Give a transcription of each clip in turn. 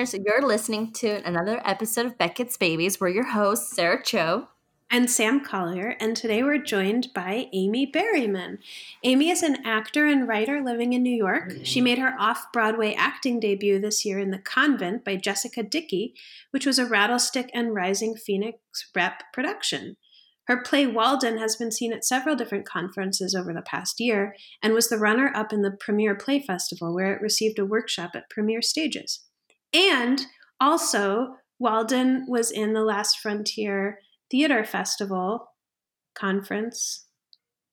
listeners. You're listening to another episode of Beckett's Babies. We're your hosts, Sarah Cho. And Sam Collier, and today we're joined by Amy Berryman. Amy is an actor and writer living in New York. She made her off Broadway acting debut this year in The Convent by Jessica Dickey, which was a Rattlestick and Rising Phoenix rep production. Her play Walden has been seen at several different conferences over the past year and was the runner up in the Premiere Play Festival, where it received a workshop at Premiere Stages. And also, Walden was in the Last Frontier Theater Festival conference.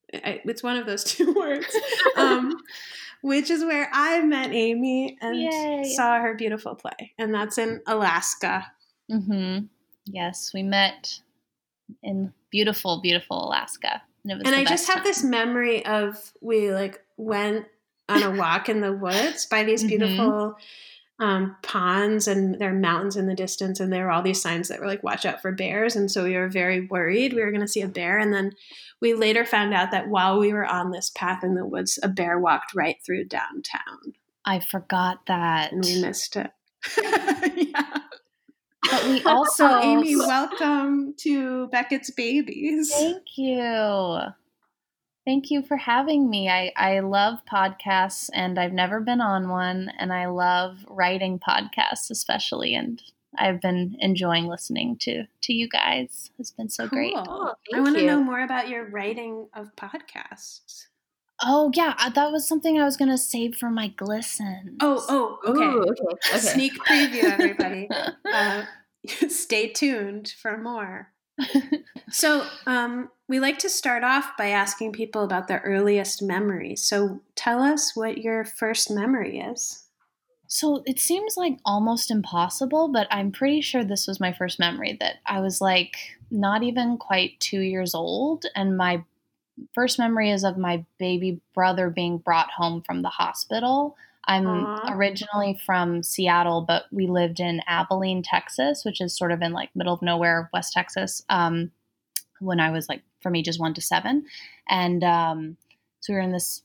It's one of those two words, um, which is where I met Amy and Yay. saw her beautiful play, and that's in Alaska. Mm-hmm. Yes, we met in beautiful, beautiful Alaska, and, and I just have time. this memory of we like went on a walk in the woods by these mm-hmm. beautiful. Mm-hmm um, ponds and there are mountains in the distance and there were all these signs that were like watch out for bears. And so we were very worried we were going to see a bear. And then we later found out that while we were on this path in the woods a bear walked right through downtown. I forgot that. And we missed it. Yeah. But we also amy welcome to beckett's babies. Thank you Thank you for having me. I, I love podcasts and I've never been on one, and I love writing podcasts, especially. And I've been enjoying listening to to you guys. It's been so cool. great. Oh, I want to know more about your writing of podcasts. Oh yeah, uh, that was something I was gonna save for my glisten. Oh oh okay. Ooh, okay, okay. Sneak preview, everybody. uh, stay tuned for more. so, um, we like to start off by asking people about their earliest memories. So, tell us what your first memory is. So, it seems like almost impossible, but I'm pretty sure this was my first memory that I was like not even quite two years old. And my first memory is of my baby brother being brought home from the hospital. I'm Aww. originally from Seattle, but we lived in Abilene, Texas, which is sort of in like middle of nowhere, West Texas, um, when I was like from ages one to seven. And um, so we were in this,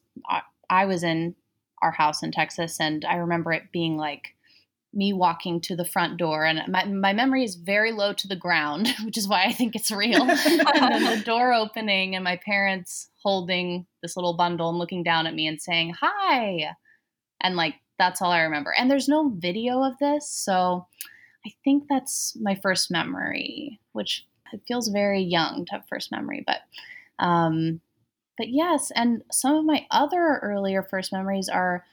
I was in our house in Texas, and I remember it being like me walking to the front door. And my, my memory is very low to the ground, which is why I think it's real. and then the door opening, and my parents holding this little bundle and looking down at me and saying, Hi and like that's all I remember. And there's no video of this, so I think that's my first memory, which it feels very young to have first memory, but um but yes, and some of my other earlier first memories are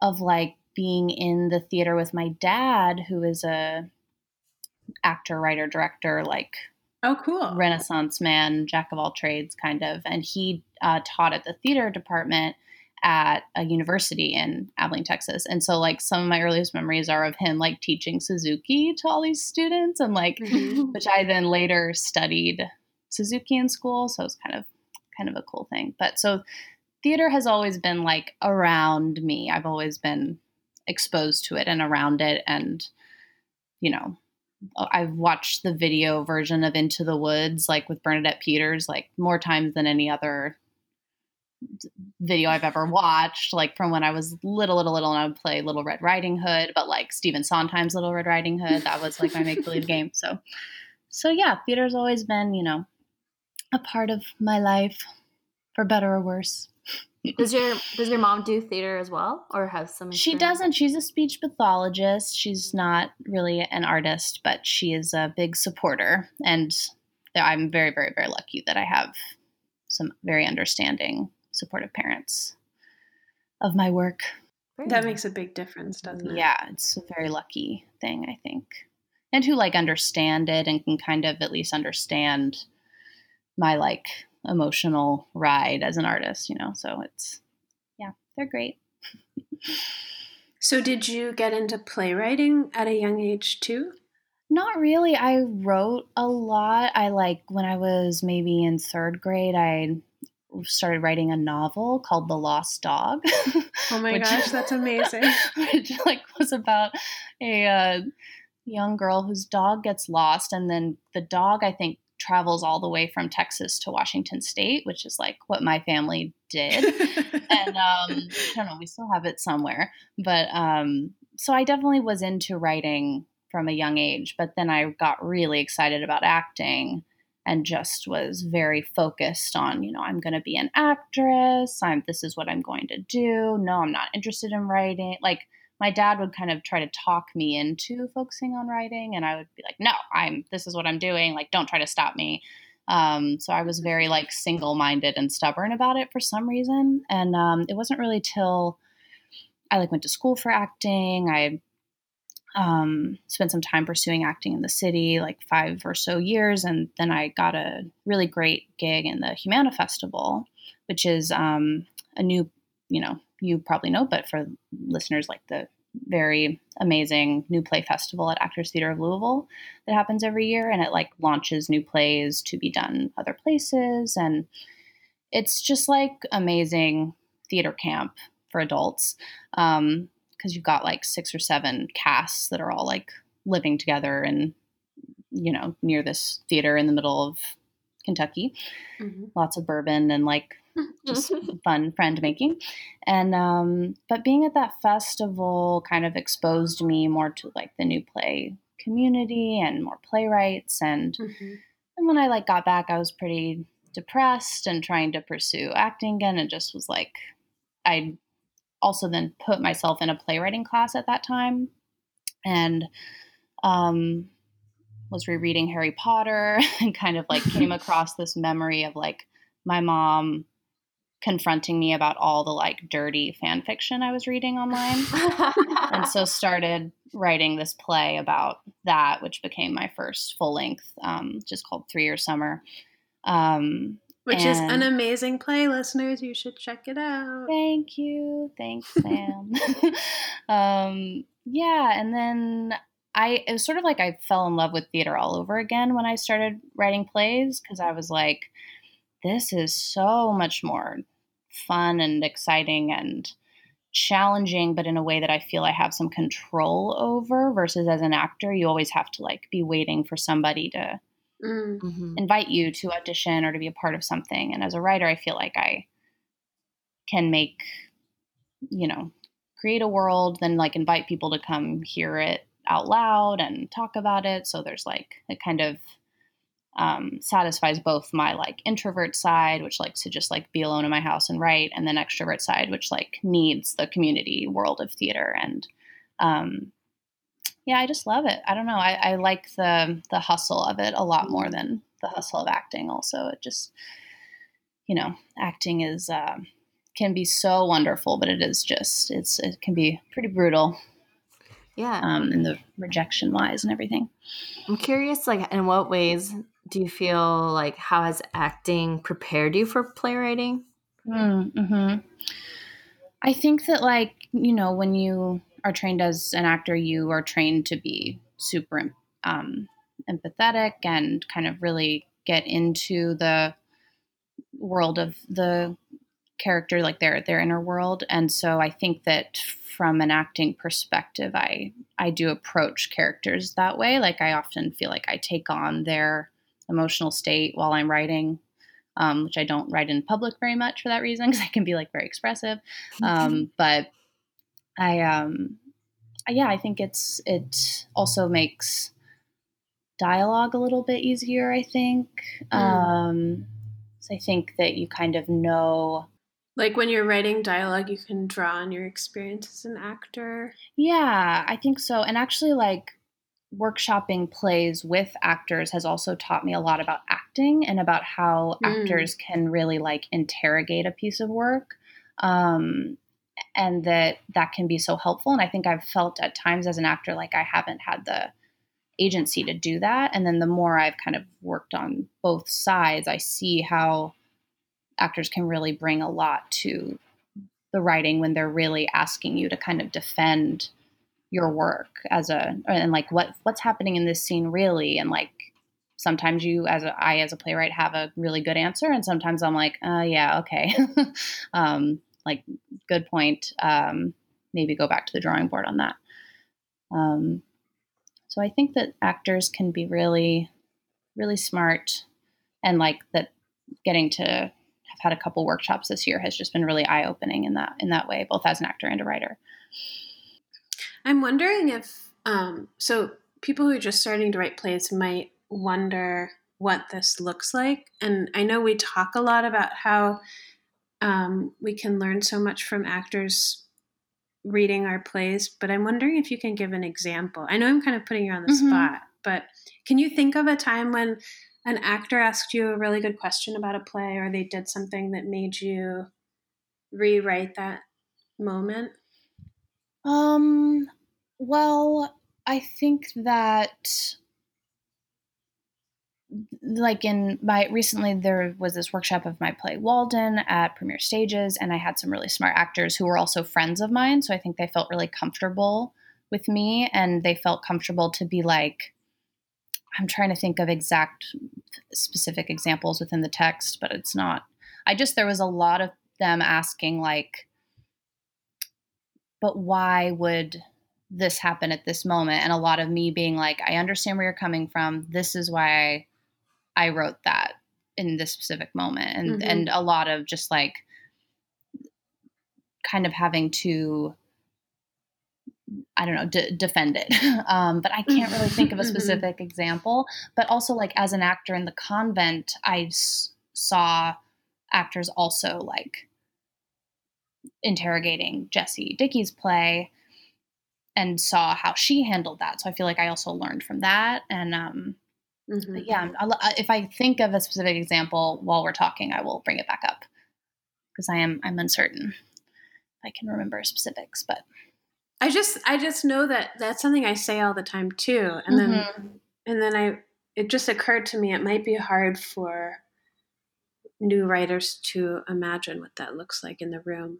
of like being in the theater with my dad who is a actor, writer, director, like Oh, cool. Renaissance man, jack of all trades, kind of. And he uh, taught at the theater department at a university in Abilene, Texas. And so like some of my earliest memories are of him like teaching Suzuki to all these students and like mm-hmm. which I then later studied Suzuki in school, so it's kind of kind of a cool thing. But so theater has always been like around me. I've always been exposed to it and around it and you know, I've watched the video version of Into the Woods like with Bernadette Peters like more times than any other video I've ever watched, like from when I was little, little, little, and I would play Little Red Riding Hood, but like Stephen Sondheim's Little Red Riding Hood, that was like my make believe game. So, so yeah, theater's always been, you know, a part of my life, for better or worse. does your does your mom do theater as well, or have some? She doesn't. She's a speech pathologist. She's not really an artist, but she is a big supporter, and I'm very, very, very lucky that I have some very understanding supportive parents of my work. That makes a big difference, doesn't it? Yeah, it's a very lucky thing, I think. And who like understand it and can kind of at least understand my like emotional ride as an artist, you know. So it's yeah, they're great. so did you get into playwriting at a young age too? Not really. I wrote a lot. I like when I was maybe in 3rd grade, I started writing a novel called The Lost Dog. Oh my which, gosh, that's amazing! which like was about a uh, young girl whose dog gets lost, and then the dog I think travels all the way from Texas to Washington State, which is like what my family did. and um, I don't know, we still have it somewhere, but um, so I definitely was into writing from a young age, but then I got really excited about acting and just was very focused on, you know, I'm going to be an actress. I'm this is what I'm going to do. No, I'm not interested in writing. Like my dad would kind of try to talk me into focusing on writing and I would be like, "No, I'm this is what I'm doing. Like don't try to stop me." Um, so I was very like single-minded and stubborn about it for some reason. And um, it wasn't really till I like went to school for acting. I um, spent some time pursuing acting in the city, like five or so years, and then I got a really great gig in the Humana Festival, which is um, a new, you know, you probably know, but for listeners, like the very amazing new play festival at Actors Theater of Louisville that happens every year, and it like launches new plays to be done other places, and it's just like amazing theater camp for adults. Um, because you've got like six or seven casts that are all like living together and you know near this theater in the middle of Kentucky. Mm-hmm. Lots of bourbon and like just fun friend making. And um, but being at that festival kind of exposed me more to like the new play community and more playwrights and mm-hmm. and when I like got back I was pretty depressed and trying to pursue acting again and just was like I also then put myself in a playwriting class at that time and um, was rereading Harry Potter and kind of like came across this memory of like my mom confronting me about all the like dirty fan fiction I was reading online. and so started writing this play about that, which became my first full length, um, just called Three Year Summer. Um, which and is an amazing play, listeners. You should check it out. Thank you. Thanks, Sam. um, yeah, and then I it was sort of like I fell in love with theater all over again when I started writing plays because I was like, this is so much more fun and exciting and challenging, but in a way that I feel I have some control over versus as an actor, you always have to like be waiting for somebody to. Mm-hmm. invite you to audition or to be a part of something. And as a writer, I feel like I can make, you know, create a world, then like invite people to come hear it out loud and talk about it. So there's like it kind of um, satisfies both my like introvert side, which likes to just like be alone in my house and write, and then extrovert side, which like needs the community world of theater and um, yeah, I just love it. I don't know. I, I like the the hustle of it a lot more than the hustle of acting. Also, it just you know, acting is uh, can be so wonderful, but it is just it's it can be pretty brutal. Yeah, um, in the rejection wise and everything. I'm curious, like, in what ways do you feel like how has acting prepared you for playwriting? Mm-hmm. I think that, like, you know, when you are trained as an actor, you are trained to be super um, empathetic and kind of really get into the world of the character, like their their inner world. And so I think that from an acting perspective, I I do approach characters that way. Like I often feel like I take on their emotional state while I'm writing. Um, which I don't write in public very much for that reason because I can be like very expressive. Um, but I um yeah, I think it's it also makes dialogue a little bit easier, I think. Mm. Um so I think that you kind of know like when you're writing dialogue you can draw on your experience as an actor. Yeah, I think so. And actually like workshopping plays with actors has also taught me a lot about acting and about how mm. actors can really like interrogate a piece of work. Um, and that that can be so helpful. And i think i've felt at times as an actor like i haven't had the agency to do that. And then the more i've kind of worked on both sides i see how actors can really bring a lot to the writing when they're really asking you to kind of defend your work as a and like what what's happening in this scene really? And like sometimes you as a I as a playwright have a really good answer. And sometimes I'm like uh yeah okay. Um like good point. Um, maybe go back to the drawing board on that. Um, so I think that actors can be really, really smart, and like that. Getting to have had a couple workshops this year has just been really eye opening in that in that way, both as an actor and a writer. I'm wondering if um, so people who are just starting to write plays might wonder what this looks like. And I know we talk a lot about how um, we can learn so much from actors reading our plays, but I'm wondering if you can give an example. I know I'm kind of putting you on the mm-hmm. spot, but can you think of a time when an actor asked you a really good question about a play or they did something that made you rewrite that moment? Um, well, I think that like in my recently there was this workshop of my play Walden at Premiere Stages and I had some really smart actors who were also friends of mine so I think they felt really comfortable with me and they felt comfortable to be like I'm trying to think of exact specific examples within the text but it's not I just there was a lot of them asking like but why would this happen at this moment? And a lot of me being like i understand where you're coming from. This is why i wrote that in this specific moment and mm-hmm. and a lot of just like kind of having to I don't know, d- defend it. Um, but I can't really think of a mm-hmm. specific mm-hmm. example. But also, like, as an actor in the convent, I s- saw actors also like interrogating Jessie Dickey's play and saw how she handled that. So I feel like I also learned from that. And um, mm-hmm. yeah, I'll, if I think of a specific example while we're talking, I will bring it back up because I am I'm uncertain. I can remember specifics, but I just I just know that that's something I say all the time too. And mm-hmm. then and then I it just occurred to me it might be hard for new writers to imagine what that looks like in the room.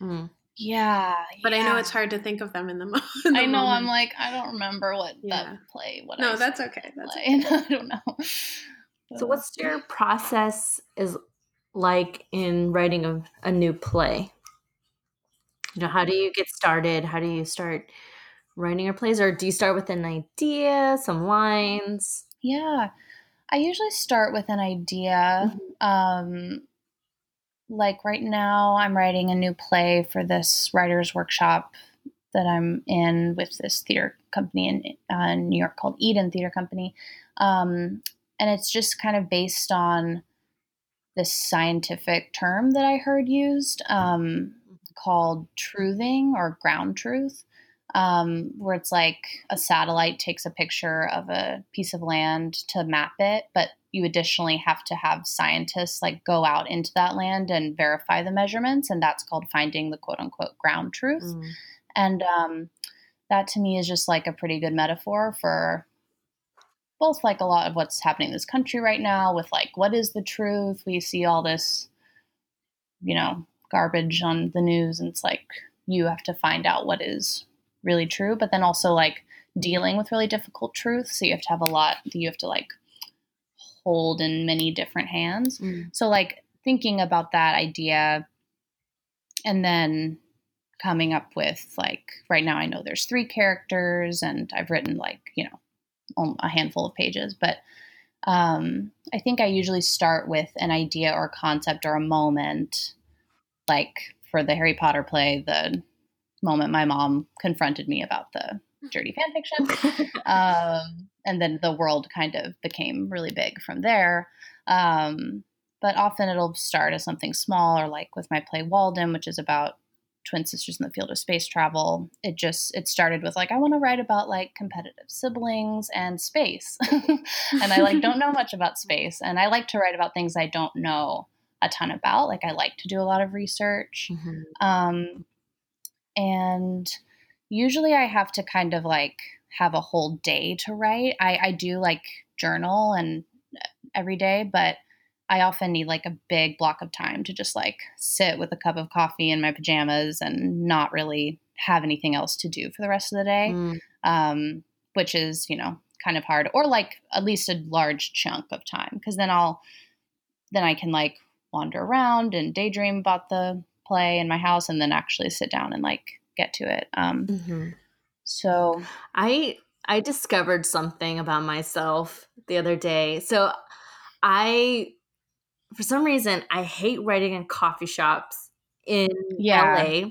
Mm. Yeah, but yeah. I know it's hard to think of them in the, mo- in the I know. Moment. I'm like, I don't remember what yeah. that play. What no, I that's okay. That's okay. I don't know. So, what's your process is like in writing a, a new play? You know, how do you get started? How do you start writing your plays, or do you start with an idea, some lines? Yeah, I usually start with an idea. Mm-hmm. Um, like right now, I'm writing a new play for this writer's workshop that I'm in with this theater company in uh, New York called Eden Theater Company. Um, and it's just kind of based on this scientific term that I heard used um, called truthing or ground truth um, where it's like a satellite takes a picture of a piece of land to map it, but you additionally have to have scientists like go out into that land and verify the measurements, and that's called finding the quote unquote ground truth. Mm. And um, that to me is just like a pretty good metaphor for both like a lot of what's happening in this country right now with like what is the truth we see all this you know garbage on the news and it's like you have to find out what is really true, but then also like dealing with really difficult truths. So you have to have a lot that you have to like hold in many different hands. Mm. So like thinking about that idea and then coming up with like right now I know there's three characters and I've written like, you know, a handful of pages, but um, I think I usually start with an idea or concept or a moment like for the Harry Potter play, the moment my mom confronted me about the dirty fan fiction. um, and then the world kind of became really big from there. Um, but often it'll start as something small, or like with my play Walden, which is about twin sisters in the field of space travel. It just it started with like I want to write about like competitive siblings and space, and I like don't know much about space, and I like to write about things I don't know a ton about. Like I like to do a lot of research. Mm-hmm. Um, and usually I have to kind of like have a whole day to write. I, I do like journal and uh, every day, but I often need like a big block of time to just like sit with a cup of coffee in my pajamas and not really have anything else to do for the rest of the day, mm. um, which is, you know, kind of hard, or like at least a large chunk of time, because then I'll, then I can like wander around and daydream about the play in my house and then actually sit down and like get to it. Um, mm-hmm. So I I discovered something about myself the other day. So I for some reason I hate writing in coffee shops in yeah. LA.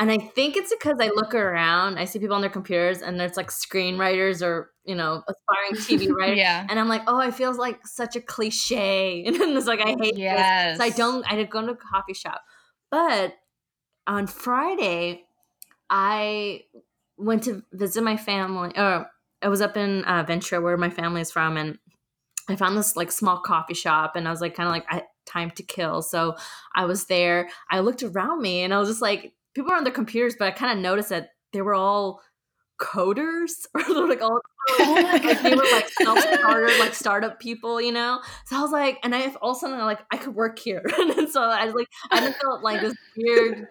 And I think it's because I look around, I see people on their computers, and there's like screenwriters or you know aspiring TV writers, yeah. and I'm like, oh, I feel like such a cliche, and it's like I hate Yes. this. So I don't. I did go to a coffee shop, but on Friday, I went to visit my family. Or I was up in uh, Ventura, where my family is from, and I found this like small coffee shop, and I was like, kind of like, I, time to kill. So I was there. I looked around me, and I was just like, people were on their computers, but I kind of noticed that they were all coders or like all Oh like they were like self-starter like startup people you know so i was like and i also like i could work here and so i was like i just felt like this weird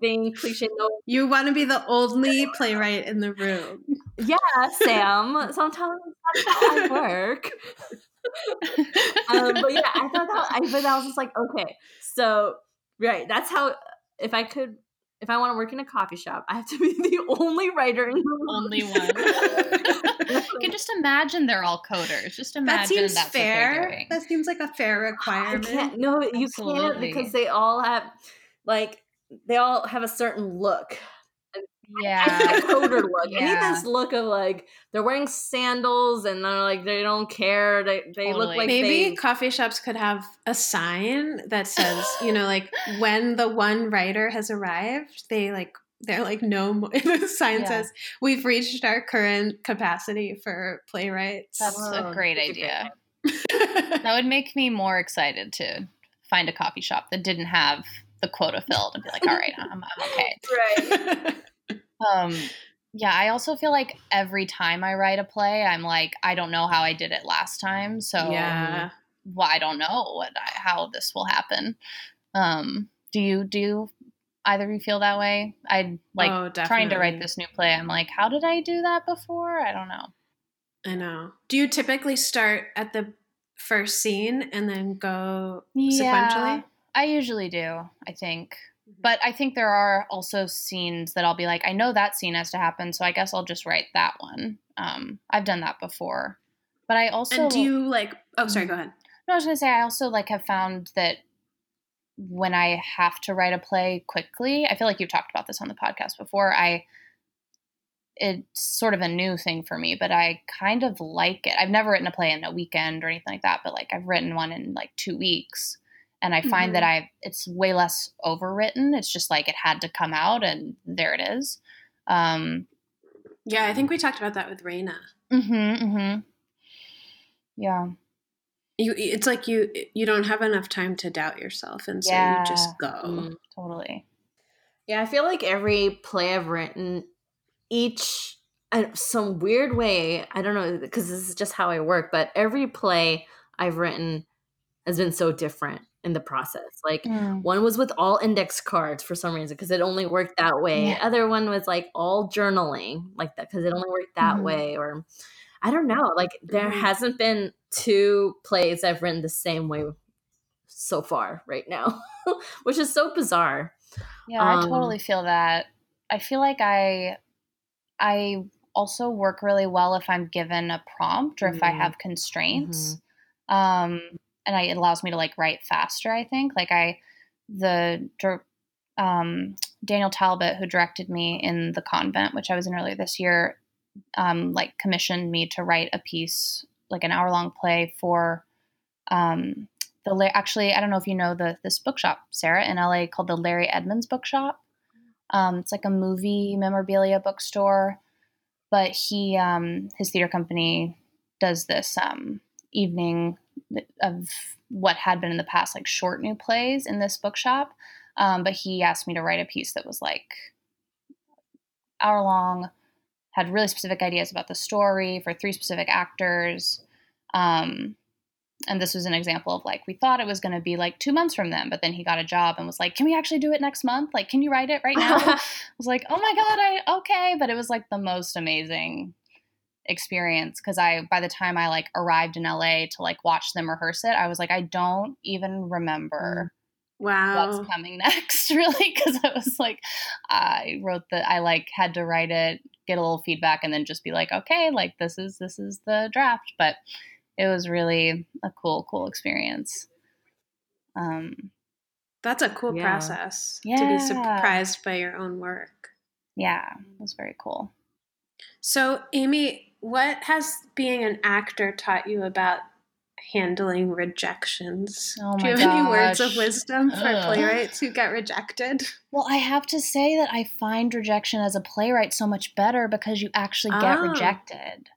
thing cliche no You want to be the only playwright in the room. yeah sam sometimes that's how i work um, but yeah i thought that i but i was just like okay so right that's how if i could if i want to work in a coffee shop i have to be the only writer in the room Only one. you can just imagine they're all coders. Just imagine That seems that's fair. That seems like a fair I requirement. can't. No, you can't because they all have, like, they all have a certain look. Uh, yeah. a coder look. I need this look of like they're wearing sandals and they're like they don't care. They they look like Maybe they. coffee shops could have a sign that says, you know, like when the one writer has arrived, they like they're like no more. the sign Yeah. says we've reached our current capacity for playwrights. That's Whoa, a oh, great that's a great idea. That would make me more excited to find a coffee shop that didn't have the quota filled and be like, all right, I'm, I'm okay. Right. Um, yeah, I also feel like every time I write a play, I'm like, I don't know how I did it last time, so yeah. well, I don't know what I, how this will happen. Um, do you do you, either of you feel that way? I like oh, trying to write this new play. I'm like, how did I do that before? I don't know. I know. Do you typically start at the first scene and then go sequentially? I usually do, I think. But I think there are also scenes that I'll be like, I know that scene has to happen, so I guess I'll just write that one. Um, I've done that before. But I also And do you like? Oh, sorry. Go ahead. No, I was gonna say I also like have found that when I have to write a play quickly, I feel like you've talked about this on the podcast before. I it's sort of a new thing for me, but I kind of like it. I've never written a play in a weekend or anything like that, but like I've written one in like two weeks. And I find that I it's way less overwritten. It's just like it had to come out and there it is. Um Yeah, I think we talked about that with Raina. hmm hmm Yeah. You, it's like you you don't have enough time to doubt yourself, and so Yeah. you just go. Mm. Totally. Yeah, I feel like every play I've written, each uh, some weird way. I don't know because this is just how I work, but every play I've written has been so different in the process. Like Mm. one was with all index cards for some reason because it only worked that way. Yeah. Other one was like all journaling like that because it only worked that Mhm. way. Or I don't know. Like there Mhm. hasn't been two plays I've written the same way so far right now, which is so bizarre. Yeah, I Um, totally feel that. I feel like I I also work really well if I'm given a prompt or if I have constraints. Um and I, it allows me to like write faster, I think. Like I the um Daniel Talbott who directed me in The Convent, which I was in earlier this year, um like commissioned me to write a piece like an hour long play for um the La- actually I don't know if you know the this bookshop Sarah in LA called the Larry Edmunds Bookshop. Um, it's like a movie memorabilia bookstore, but he um, his theater company does this um, evening of what had been in the past like short new plays in this bookshop. Um, but he asked me to write a piece that was like hour long, had really specific ideas about the story for three specific actors. Um, and this was an example of like we thought it was going to be like two months from them but then he got a job and was like can we actually do it next month like can you write it right now i was like oh my god i okay but it was like the most amazing experience because i by the time i like arrived in la to like watch them rehearse it i was like i don't even remember Wow. what's coming next really because i was like i wrote the i like had to write it get a little feedback and then just be like okay like this is this is the draft but it was really a cool cool experience um That's a cool Yeah. process to be surprised by your own work. Yeah, it was very cool. So, Amy, what has being an actor taught you about handling rejections? Oh Do you have any words of wisdom for Ugh. playwrights who get rejected? Well, I have to say that I find rejection as a playwright so much better because you actually get Ah. rejected.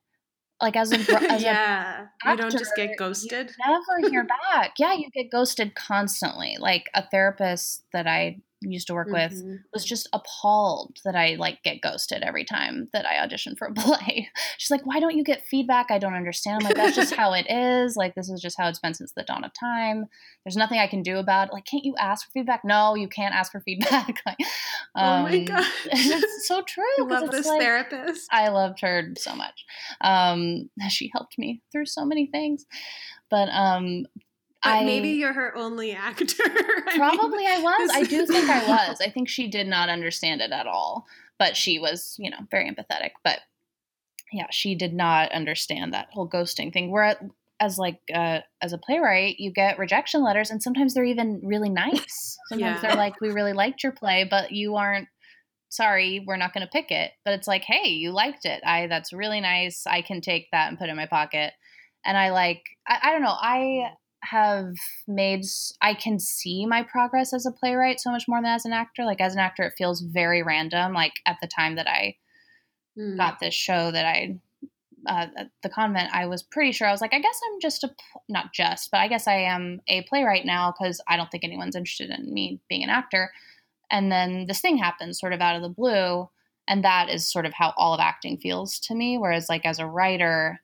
Like as a as a yeah. You don't just get ghosted. never hear back. Yeah, you get ghosted constantly. Like a therapist that I used to work with Mhm. was just appalled that I like get ghosted every time that I audition for a play. She's like, "Why don't you get feedback? I don't understand." I'm like, "That's just how it is. Like this is just how it's been since the dawn of time. There's nothing I can do about it. Like, can't you ask for feedback? No, you can't ask for feedback." like, Oh my god, it's so true. I love this like- therapist. I loved her so much. Um, she helped me through so many things, but um, But I maybe you're her only actor. I mean, probably I was. I do think I was. I think she did not understand it at all, but she was, you know, very empathetic. But yeah, she did not understand that whole ghosting thing. Where as like uh, as a playwright, you get rejection letters, and sometimes they're even really nice. Sometimes Yeah. they're like, "We really liked your play, but you aren't." Sorry, we're not going to pick it. But it's like, hey, you liked it. I that's really nice. I can take that and put it in my pocket. And I like, I, I don't know. I have made I can see my progress as a playwright so much more than as an actor. Like as an actor, it feels very random. Like at the time that I Mm. got this show that I uh, at the convent, I was pretty sure I was like, I guess I'm just a not just, but I guess I am a playwright now because I don't think anyone's interested in me being an actor. And then this thing happens sort of out of the blue, and that is sort of how all of acting feels to me. Whereas like as a writer,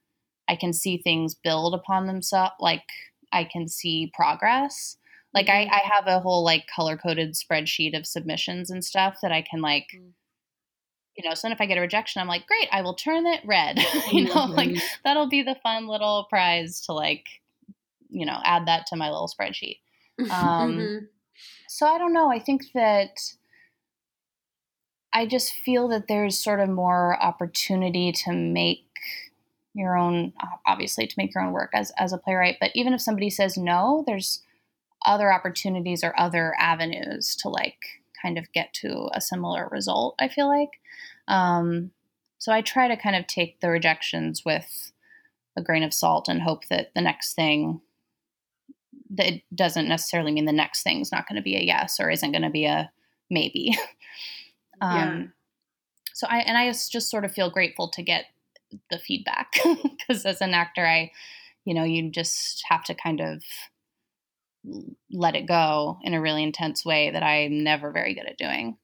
I can see things build upon themselves. Like I can see progress. Like I, I have a whole like color coded spreadsheet of submissions and stuff that I can like, Mm. you know. So then if I get a rejection, I'm like, great, I will turn it red. you know, like Mhm. that'll be the fun little prize to like, you know, add that to my little spreadsheet. Um, Mhm. So I don't know. I think that I just feel that there's sort of more opportunity to make your own obviously to make your own work as as a playwright, but even if somebody says no, there's other opportunities or other avenues to like kind of get to a similar result, I feel like. Um so I try to kind of take the rejections with a grain of salt and hope that the next thing that it doesn't necessarily mean the next thing's not going to be a yes or isn't going to be a maybe. um, Yeah. So I and I just just sort of feel grateful to get the feedback because as an actor, I, you know, you just have to kind of let it go in a really intense way that I'm never very good at doing.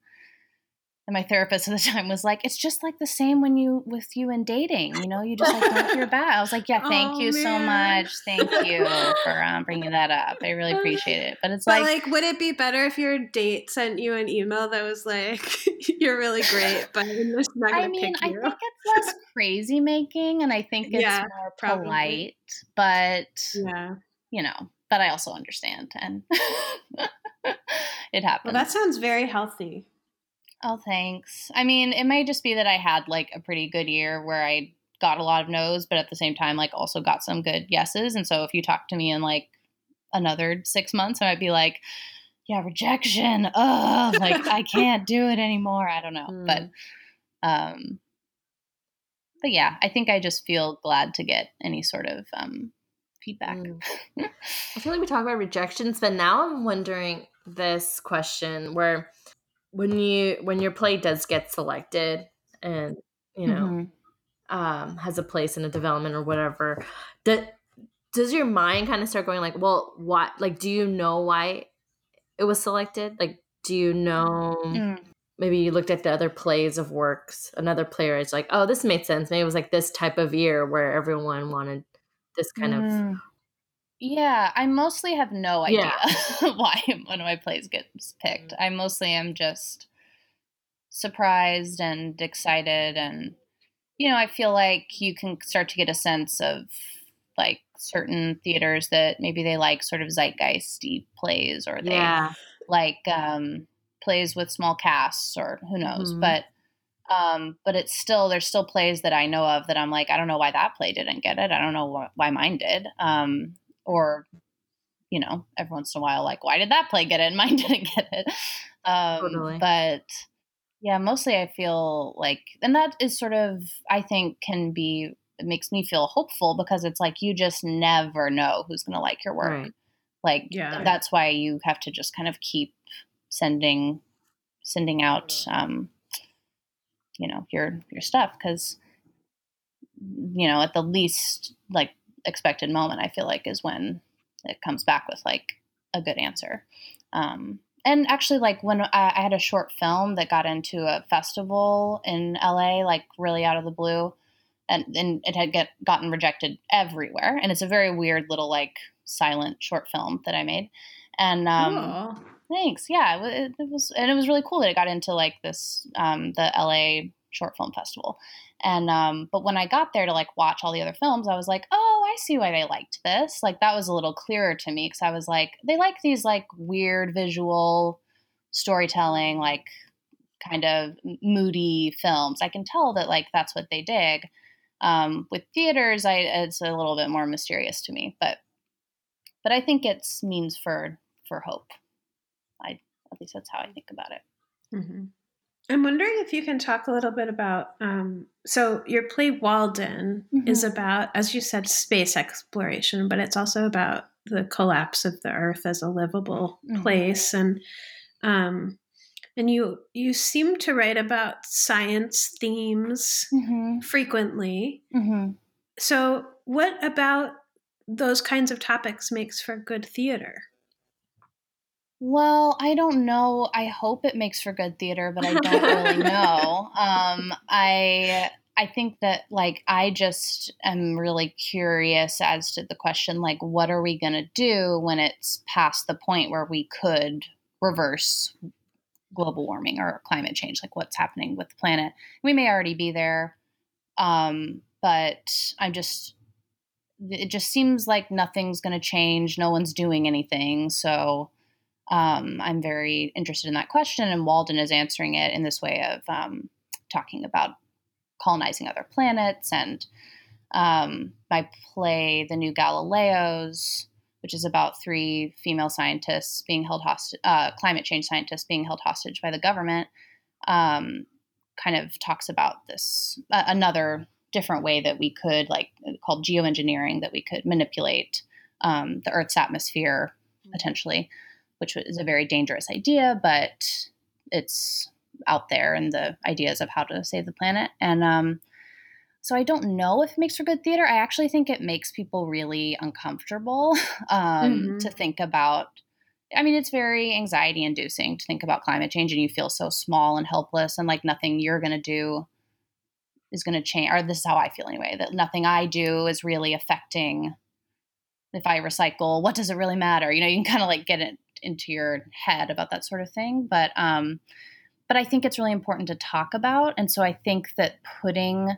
And my therapist at the time was like, "It's just like the same when you with you in dating. You know, you just like don't hear back." I was like, "Yeah, thank Oh, you so much. Thank you for um, bringing that up. I really appreciate it." But it's But like, like, would it be better if your date sent you an email that was like, "You're really great, but I'm just not gonna mean, pick I you"? think it's less crazy making, and I think it's Yeah, more probably. polite. But yeah. you know, but I also understand, and it happens. Well, that sounds very healthy. Oh, thanks. I mean, it may just be that I had like a pretty good year where I got a lot of no's, but at the same time, like also got some good yeses. And so if you talk to me in like another six months, I might be like, yeah, rejection. Oh, like I can't do it anymore. I don't know. Mm. But, um, but yeah, I think I just feel glad to get any sort of um, feedback. Mm. I feel like we talk about rejections, but now I'm wondering this question where when you when your play does get selected and you know Mhm. um has a place in a development or whatever, that does your mind kind of start going like, well, what like do you know why it was selected? Like do you know Mm. maybe you looked at the other plays of works, another player is like, oh, this made sense. Maybe it was like this type of year where everyone wanted this kind of Mm. Yeah, I mostly have no idea Yeah. why one of my plays gets picked. I mostly am just surprised and excited and you know, I feel like you can start to get a sense of like certain theaters that maybe they like sort of zeitgeisty plays or they yeah. like um, plays with small casts or who knows Mhm. but um, but it's still there's still plays that i know of that i'm like i don't know why that play didn't get it i don't know wh- why mine did um, or you know, every once in a while, like, why did that play get it and mine didn't get it? Um, totally. But yeah, mostly I feel like, and that is sort of, I think, can be, it makes me feel hopeful because it's like you just never know who's going to like your work. Right. Like, yeah. that's why you have to just kind of keep sending, sending out, um, you know, your, your stuff because, you know, at the least like expected moment, I feel like is when it comes back with like a good answer. Um, and actually, like when I, I had a short film that got into a festival in LA, like really out of the blue, and, and it had get gotten rejected everywhere. And it's a very weird little like silent short film that I made. And um, thanks, yeah, it, it, was, and it was really cool that it got into like this um, the LA short film festival. And um, but when I got there to like watch all the other films, I was like, oh, I see why they liked this. Like that was a little clearer to me because I was like, they like these like weird visual storytelling, like kind of moody films. I can tell that like that's what they dig. Um, with theaters, I it's a little bit more mysterious to me, but but I think it's means for for hope. I at least that's how I think about it. Mm-hmm. I'm wondering if you can talk a little bit about. Um, so, your play Walden mm-hmm. is about, as you said, space exploration, but it's also about the collapse of the Earth as a livable mm-hmm. place, and um, and you you seem to write about science themes mm-hmm. frequently. Mm-hmm. So, what about those kinds of topics makes for good theater? Well, I don't know. I hope it makes for good theater, but I don't really know. Um, I I think that like I just am really curious as to the question like what are we going to do when it's past the point where we could reverse global warming or climate change like what's happening with the planet. We may already be there. Um, but I'm just it just seems like nothing's going to change. No one's doing anything. So um, I'm very interested in that question, and Walden is answering it in this way of um, talking about colonizing other planets and um, my play, The New Galileos, which is about three female scientists being held hostage, uh, climate change scientists being held hostage by the government, um, kind of talks about this uh, another different way that we could, like called geoengineering, that we could manipulate um, the Earth's atmosphere potentially which is a very dangerous idea, but it's out there and the ideas of how to save the planet. And um, so I don't know if it makes for good theater. I actually think it makes people really uncomfortable um, mm-hmm. to think about. I mean, it's very anxiety inducing to think about climate change and you feel so small and helpless and like nothing you're going to do is going to change. Or this is how I feel anyway, that nothing I do is really affecting if I recycle, what does it really matter? You know, you can kind of like get it into your head about that sort of thing. But um, but I think it's really important to talk about, and so I think that putting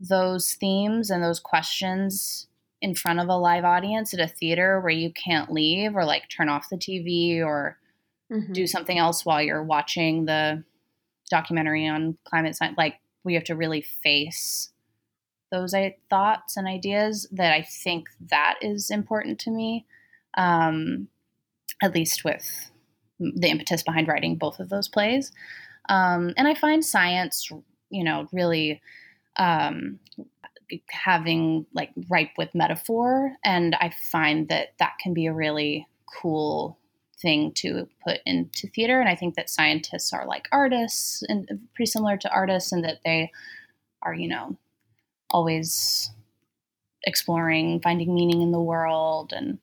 those themes and those questions in front of a live audience at a theater where you can't leave or like turn off the TV or mm-hmm. do something else while you're watching the documentary on climate science, like we have to really face those thoughts and ideas that I think that is important to me. Um, at least with the impetus behind writing both of those plays. Um, and I find science, you know, really um, having like ripe with metaphor. And I find that that can be a really cool thing to put into theater. And I think that scientists are like artists and pretty similar to artists, and that they are, you know, always exploring, finding meaning in the world and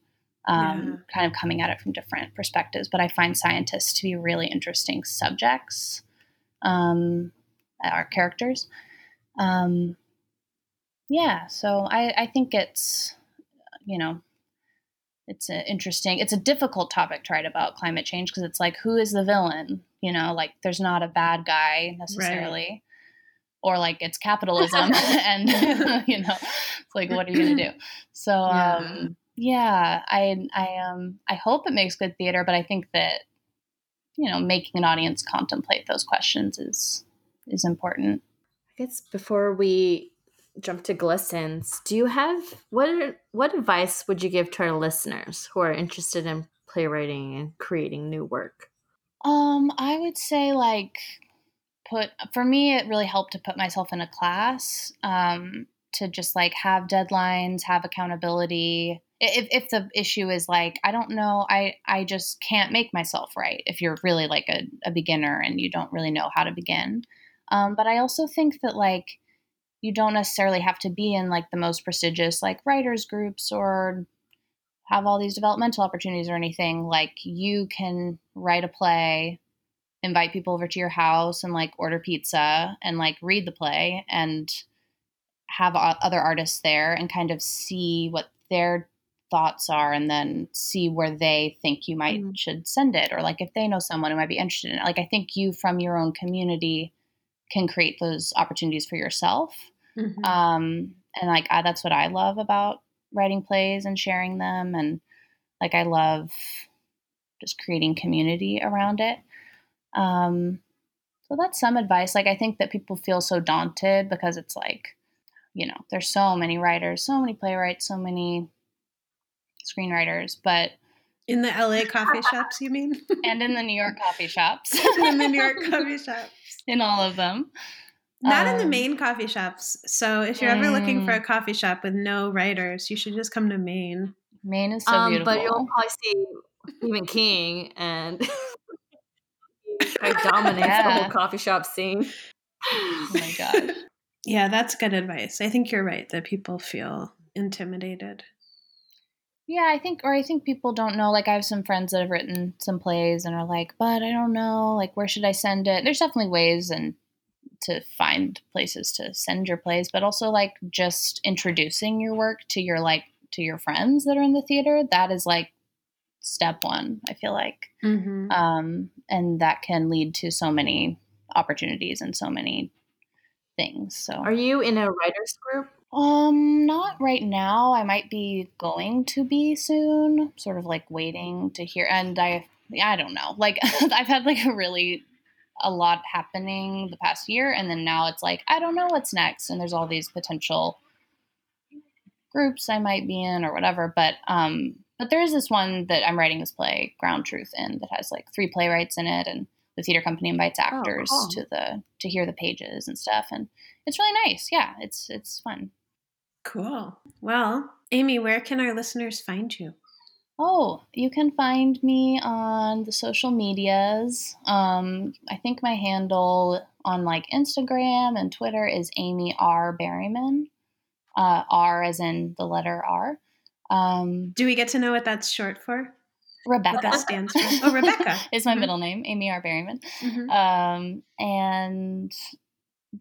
um, yeah. kind of coming at it from different perspectives. But I find scientists to be really interesting subjects, um, our characters. Um, yeah, so I, I think it's, you know, it's a interesting, it's a difficult topic to write about climate change because it's like, who is the villain? You know, like there's not a bad guy necessarily. Right or like it's capitalism and you know it's like what are you gonna do so yeah. um yeah, I I um I hope it makes good theater, but I think that you know making an audience contemplate those questions is is important. I guess before we jump to glistens. Do you have what what advice would you give to our listeners who are interested in playwriting and creating new work? Um, I would say like put for me it really helped to put myself in a class um, to just like have deadlines, have accountability. If, if the issue is like I don't know, I I just can't make myself right. If you're really like a, a beginner and you don't really know how to begin, um, but I also think that like you don't necessarily have to be in like the most prestigious like writers groups or have all these developmental opportunities or anything. Like you can write a play, invite people over to your house and like order pizza and like read the play and have other artists there and kind of see what their thoughts are and then see where they think you might mm. should send it or like if they know someone who might be interested in it like i think you from your own community can create those opportunities for yourself mm-hmm. um, and like I, that's what i love about writing plays and sharing them and like i love just creating community around it um, so that's some advice like i think that people feel so daunted because it's like you know there's so many writers so many playwrights so many screenwriters but in the LA coffee shops, you mean? and in the New York coffee shops. in the New York coffee shops. In all of them. Not um, in the um, Maine coffee shops. So if you're ever looking for a mm. coffee shop with no writers, you should just come to Maine. Maine is so um, beautiful. But you'll probably see Stephen King and he dominates yeah. the whole coffee shop scene. Oh my god. Yeah, that's good advice. I think you're right that people feel intimidated. Yeah, I think, or I think people don't know. Like, I have some friends that have written some plays and are like, but I don't know, like, where should I send it? There's definitely ways and to find places to send your plays, but also like just introducing your work to your like to your friends that are in the theater. That is like step one. I feel like, mm-hmm. um, and that can lead to so many opportunities and so many things. So, are you in a writers group? Um, not right now. I might be going to be soon, sort of like waiting to hear. And I, I don't know. Like, I've had like a really a lot happening the past year, and then now it's like I don't know what's next, and there's all these potential groups I might be in or whatever. But um, but there is this one that I'm writing this play, Ground Truth, in that has like three playwrights in it, and the theater company invites oh, actors oh, cool. to the to hear the pages and stuff, and it's really nice. Yeah, it's it's fun. Cool. Well, Amy, where can our listeners find you? Oh, you can find me on the social medias. Um, I think my handle on like Instagram and Twitter is Amy R Berryman. Uh, R as in the letter R. Um, Do we get to know what that's short for? Rebecca. Stands for? Oh, Rebecca is my mm-hmm. middle name, Amy R Berryman. Mm-hmm. Um, and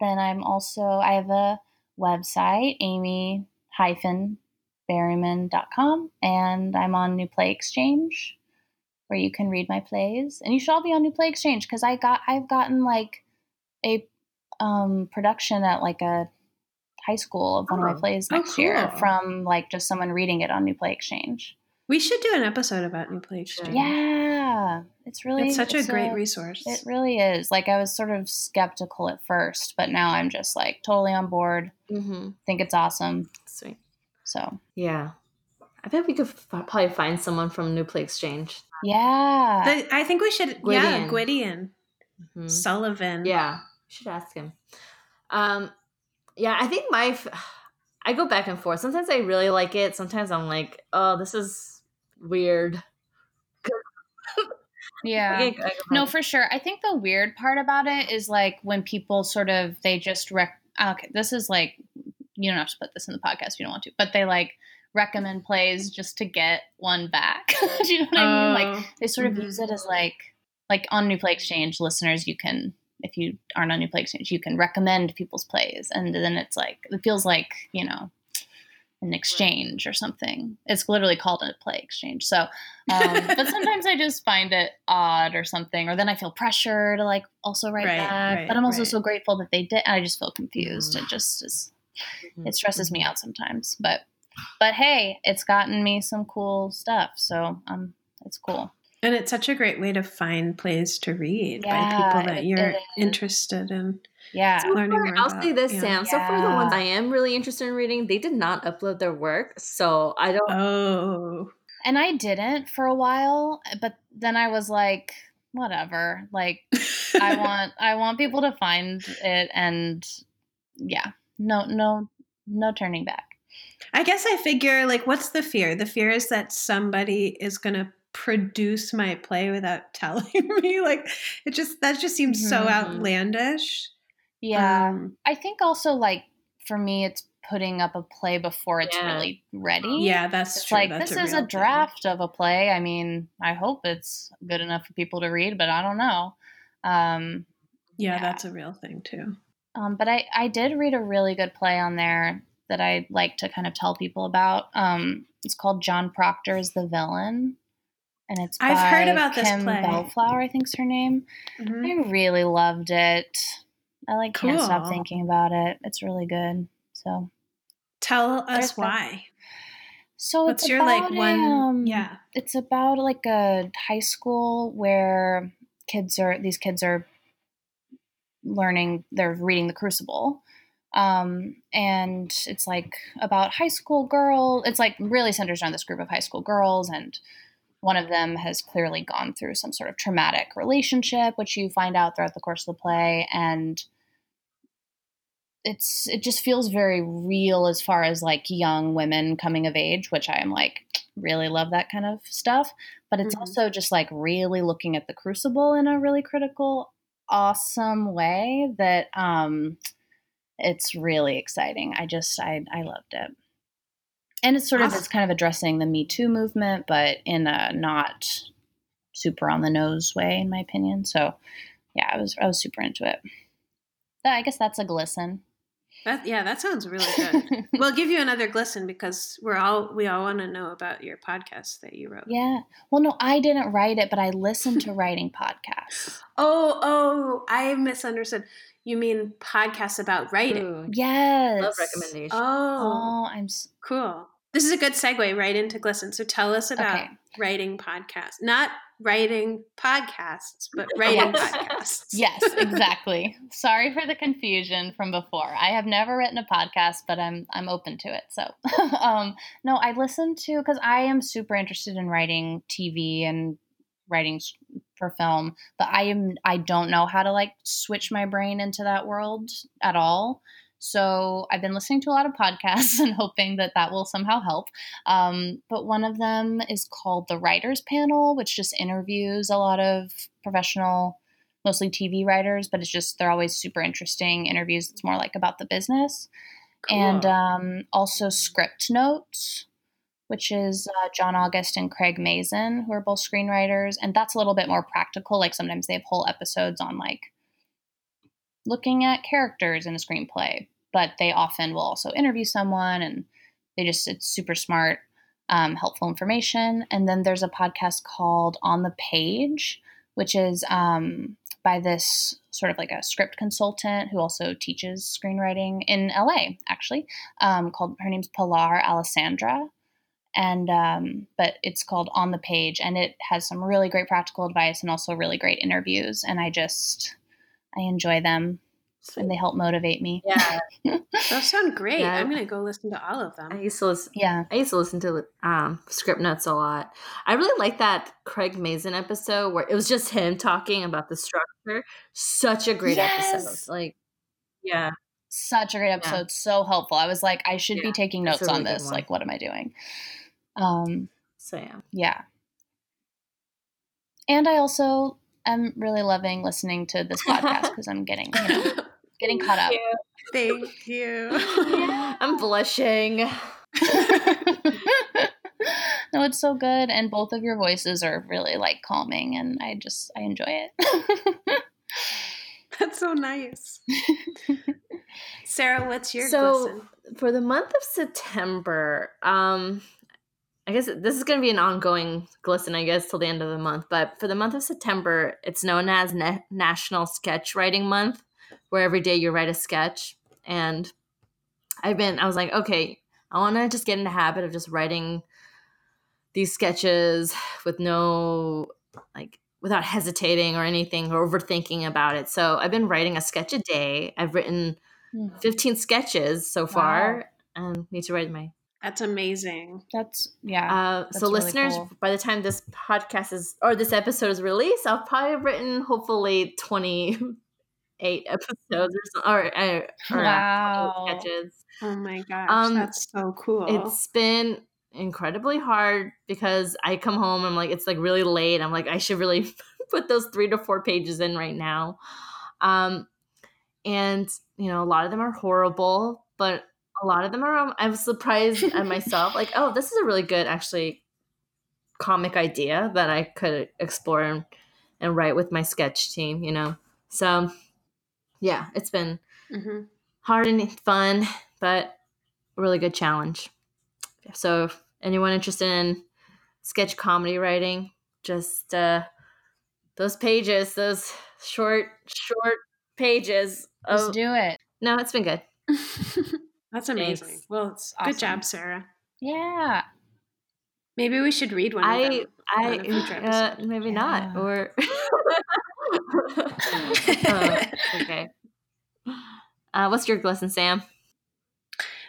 then I'm also I have a website, Amy hyphen berryman.com, and I'm on New Play Exchange, where you can read my plays. And you should all be on New Play Exchange because I got I've gotten like a um, production at like a high school of one oh. of my oh. plays oh, next oh, cool. year from like just someone reading it on New Play Exchange. We should do an episode about New Play Exchange. Yeah, it's really it's such it's a great a, resource. It really is. Like I was sort of skeptical at first, but now I'm just like totally on board. Mm-hmm. Think it's awesome. Sweet. So yeah, I bet we could f- probably find someone from New Play Exchange. Yeah, the, I think we should. Gwydion. Yeah, Gwydion mm-hmm. Suilebhan. Yeah, we should ask him. Um, yeah, I think my. F- I go back and forth. Sometimes I really like it. Sometimes I'm like, oh, this is weird. yeah. no, for sure. I think the weird part about it is like when people sort of they just rec okay, this is like you don't have to put this in the podcast if you don't want to, but they like recommend plays just to get one back. Do you know what I mean? Like oh. they sort of mm-hmm. use it as like like on New Play Exchange listeners, you can if you aren't on New Play Exchange, you can recommend people's plays, and then it's like it feels like you know an exchange or something. It's literally called a play exchange. So, um, but sometimes I just find it odd or something, or then I feel pressure to like also write right, back. Right, but I'm also right. so grateful that they did. And I just feel confused. Mm. It just is. Mm-hmm. It stresses me out sometimes. But but hey, it's gotten me some cool stuff. So um, it's cool. And it's such a great way to find plays to read by people that you're interested in. Yeah. So learning far, more I'll about- say this, yeah. Sam. So for the ones I am really interested in reading, they did not upload their work, so I don't. Oh, And I didn't for a while, but then I was like, whatever. Like I want I want people to find it and yeah. No no no turning back. I guess I figure like, what's the fear? The fear is that somebody is going to produce my play without telling me. Like, it just that just seems so Mhm. outlandish. Yeah. Um, I think also like for me it's putting up a play before it's Yeah. really ready. yeah, that's It's true. like That's this is real a thing. draft of a play. I mean, I hope it's good enough for people to read, but I don't know. Um, Yeah, Yeah. that's a real thing too. um, but I, I did read a really good play on there that I like to kind of tell people about. Um, it's called John Proctor's The Villain, and it's I've heard about this Kim play. Belflower, I think's her name. Mhm. I really loved it. I like can't stop thinking about it. It's really good. So, Tell us that. why. so What's it's your like about, one? um, yeah. it's about like a high school where kids are these kids are learning they're reading the crucible um, and it's like about high school girl it's like really centers around this group of high school girls and one of them has clearly gone through some sort of traumatic relationship which you find out throughout the course of the play and it's it just feels very real as far as like young women coming of age which i am like really love that kind of stuff. But it's Mhm. also just like really looking at the crucible in a really critical awesome way that um it's really exciting. I just i i loved it and it's sort of it's kind of addressing the me too movement but in a not super on the nose way in my opinion so yeah i was i was super into it i guess that's a glisten That yeah, that sounds really good. we'll give you another glisten because we're all we all want to know about your podcast that you wrote. yeah well no i didn't write it but i listened to writing podcasts Oh, oh, I misunderstood. You mean podcasts about writing? Ooh, yes love recommendations. Oh, oh i'm cool. This is a good segue right into glisten. So tell us about Okay. writing podcasts, not writing podcasts, but writing podcasts. Yes, exactly. Sorry for the confusion from before. I have never written a podcast, but I'm I'm open to it. So, um, no, I listen to because I am super interested in writing TV and writing for film, but I am I don't know how to like switch my brain into that world at all. So I've been listening to a lot of podcasts and hoping that that will somehow help. Um, but one of them is called the Writers Panel, which just interviews a lot of professional mostly TV writers, but it's just they're always super interesting interviews. It's more like about the business, and um, also Scriptnotes, which is uh, John August and Craig Mazin, who are both screenwriters, and that's a little bit more practical. Like sometimes they have whole episodes on like looking at characters in a screenplay, but they often will also interview someone, and they just it's super smart. Um, helpful information. And then there's a podcast called On the Page, which is um, by this sort of like a script consultant who also teaches screenwriting in LA, actually, um, called her name's Pilar Alessandra. And um, but it's called On the Page, and it has some really great practical advice and also really great interviews. And I just I enjoy them, and they help motivate me. Yeah, Those sound great. Yeah. I'm gonna go listen to all of them. I used to listen. Yeah, I used to listen to um, script notes a lot. I really like that Craig Mazin episode where it was just him talking about the structure. Such a great Yes! episode. Like, yeah, such a great episode, so helpful. I was like, I should be taking notes a on this. one. Like, what am I doing? Um, so yeah. yeah. And I also am really loving listening to this podcast because I'm getting, you know, getting caught up. Thank you. I'm blushing. no, it's so good, and both of your voices are really like calming, and I just I enjoy it. That's so nice. Sarah, what's your So- glisten? For the month of September, um, I guess this is going to be an ongoing glisten, I guess, till the end of the month. But for the month of September, it's known as Na- National Sketch Writing Month, where every day you write a sketch. And I've been, I was like, okay, I want to just get in the habit of just writing these sketches with no like without hesitating or anything or overthinking about it. So I've been writing a sketch a day. I've written Hmm. 15 sketches so far and need to write my That's amazing. That's yeah. uh, That's so really listeners cool. by the time this podcast is or this episode is released i'll probably have written hopefully 28 episodes or, so, or, uh, or wow. sketches Oh my gosh, Um, that's so cool. it's been incredibly hard because i come home i'm like it's like really late i'm like i should really put those three to four pages in right now um and you know a lot of them are horrible but a lot of them are um, i was surprised at myself like oh this is a really good actually comic idea that i could explore and, and write with my sketch team you know so yeah it's been Mhm. hard and fun, but a really good challenge. So, if anyone interested in sketch comedy writing, just uh, those pages, those short, short pages. Let's Of, do it. no, it's been good. That's amazing. Thanks. Well, it's Awesome. good job, Sarah. Yeah. Maybe we should read one of I, them. I, on a future uh, episode. maybe not. Or Oh, okay. Uh, what's your lesson, Sam?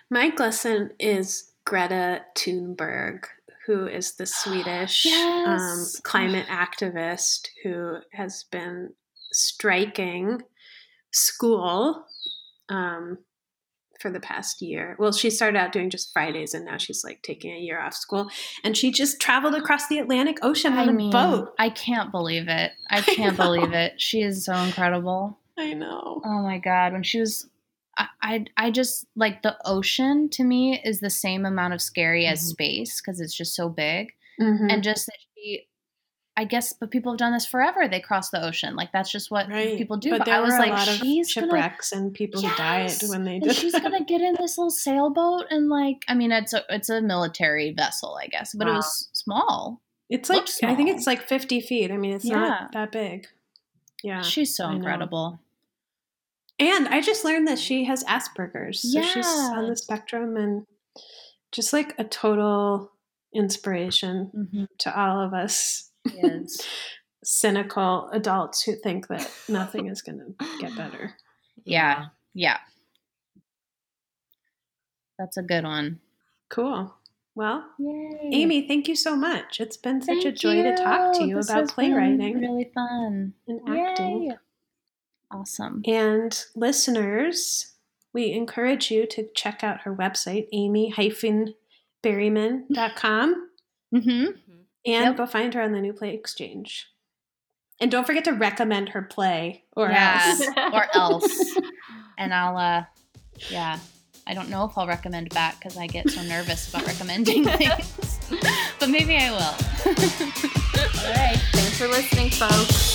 My lesson is Greta Thunberg, who is the Swedish um, climate activist who has been striking school um, for the past year. Well, she started out doing just Fridays, and now she's like taking a year off school. And she just traveled across the Atlantic Ocean on I a mean, boat. I can't believe it. I I can't know. believe it. She is so incredible. I know. Oh my god, when she was I, I I just like the ocean to me is the same amount of scary as Mhm. space because it's just so big Mhm. and just that she I guess but people have done this forever. They cross the ocean. Like that's just what Right. people do. But, But, there I was were like a lot of she's gonna shipwrecks and people who died when they and she's that. gonna get in this little sailboat and like I mean it's a it's a military vessel I guess but it was small. It's like Looks I think it's like fifty feet. I mean, it's Yeah. not that big. Yeah, She's so I know. incredible. and I just learned that she has Asperger's. So she's on the spectrum, and just like a total inspiration Mm-hmm. to all of us Yes. cynical adults who think that nothing is going to get better. Yeah. Yeah. That's a good one. Cool. Well, Yay. Amy, thank you so much. It's been such a Thank joy to talk to you This about has been playwriting Really fun. and acting. Yay. Awesome. And listeners, we encourage you to check out her website, amy-berryman.com, Mm-hmm. And Yep. go find her on the New Play Exchange. And don't forget to recommend her play or Yeah. else. or else. And I'll, uh, yeah. I don't know if I'll recommend back because I get so nervous about recommending things. but maybe I will. All right. Thanks for listening, folks.